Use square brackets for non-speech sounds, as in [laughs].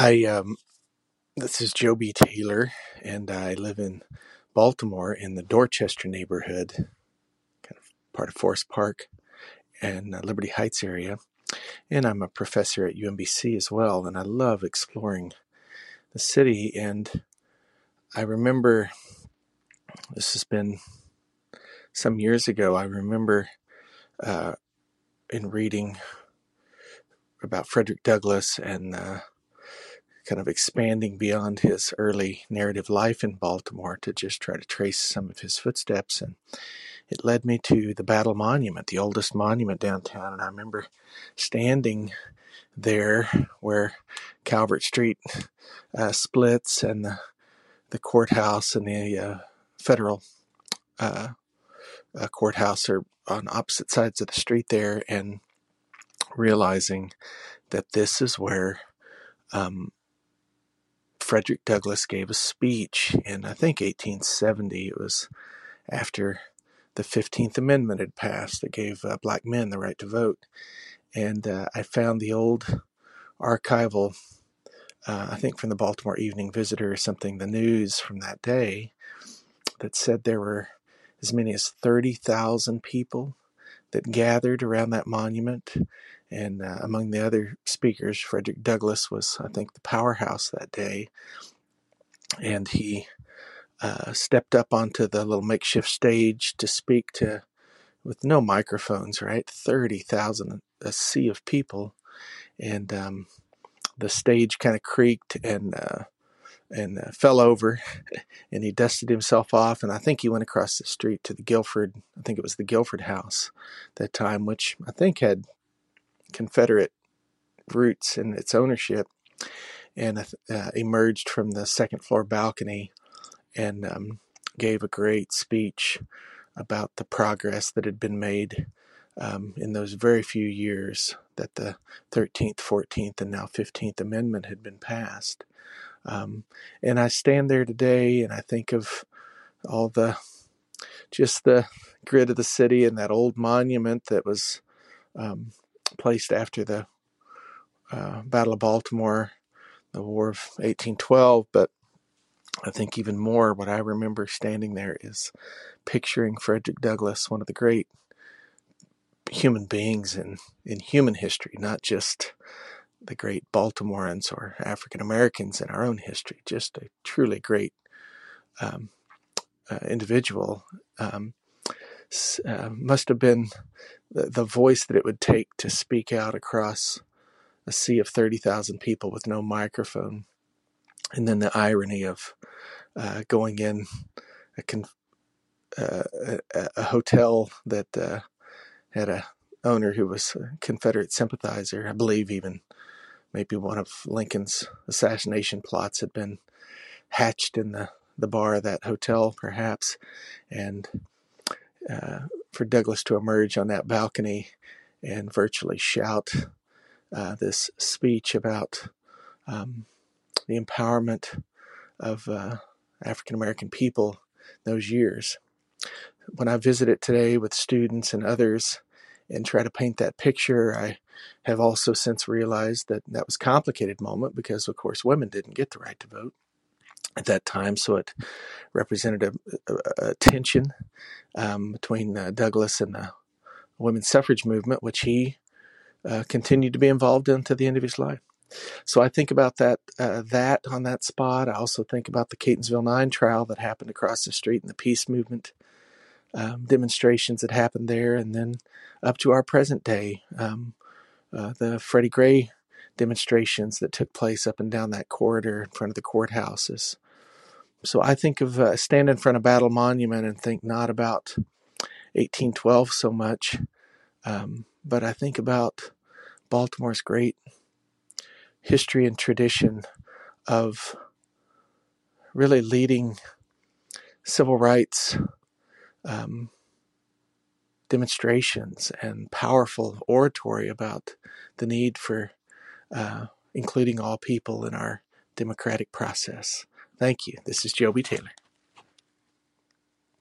I um, this is Joby Taylor, and I live in Baltimore in the Dorchester neighborhood, kind of part of Forest Park and uh, Liberty Heights area. And I'm a professor at UMBC as well, and I love exploring the city. And I remember this has been some years ago. I remember uh, in reading about Frederick Douglass and uh, kind of expanding beyond his early narrative life in Baltimore to just try to trace some of his footsteps. And it led me to the Battle Monument, the oldest monument downtown. And I remember standing there where Calvert Street uh, splits and the, the courthouse and the uh, federal uh, uh courthouse are on opposite sides of the street there, and realizing that this is where um, Frederick Douglass gave a speech in, I think, 1870. It was after the 15th Amendment had passed that gave uh, black men the right to vote. And uh, I found the old archival, uh, I think from the Baltimore Evening Visitor or something, the news from that day that said there were as many as 30,000 people that gathered around that monument and uh, among the other speakers, Frederick Douglass was, I think, the powerhouse that day. And he uh, stepped up onto the little makeshift stage to speak to, with no microphones, right? 30,000, a sea of people. And um, the stage kind of creaked and uh, and uh, fell over [laughs] and he dusted himself off and i think he went across the street to the guilford i think it was the guilford house that time which i think had Confederate roots in its ownership, and uh, emerged from the second floor balcony and um, gave a great speech about the progress that had been made um, in those very few years that the 13th, 14th, and now 15th Amendment had been passed. Um, and I stand there today and I think of all the just the grid of the city and that old monument that was um, placed after the uh, Battle of Baltimore, the War of 1812. But I think even more, what I remember standing there is picturing Frederick Douglass, one of the great human beings in, in human history, not just the great Baltimoreans or African Americans in our own history, just a truly great um, uh, individual. Um, uh, must have been the, the voice that it would take to speak out across a sea of 30,000 people with no microphone. And then the irony of uh, going in a, con- uh, a, a, hotel that uh, had a owner who was a Confederate sympathizer, I believe even maybe one of Lincoln's assassination plots had been hatched in the, the bar of that hotel, perhaps. And uh, for Douglass to emerge on that balcony and virtually shout uh, this speech about um, the empowerment of uh, African American people those years. When I visit it today with students and others and try to paint that picture, I have also since realized that that was a complicated moment because, of course, women didn't get the right to vote at that time, so it represented a, a, a tension um, between uh, Douglass and the women's suffrage movement, which he uh, continued to be involved in to the end of his life. So I think about that uh, that on that spot. I also think about the Catonsville Nine trial that happened across the street and the peace movement um, demonstrations that happened there, and then up to our present day, um, uh, the Freddie Gray demonstrations that took place up and down that corridor in front of the courthouses. So I think of uh, stand in front of Battle Monument and think not about 1812 so much, um, but I think about Baltimore's great history and tradition of really leading civil rights um, demonstrations and powerful oratory about the need for uh, including all people in our democratic process. Thank you. This is Joby Taylor.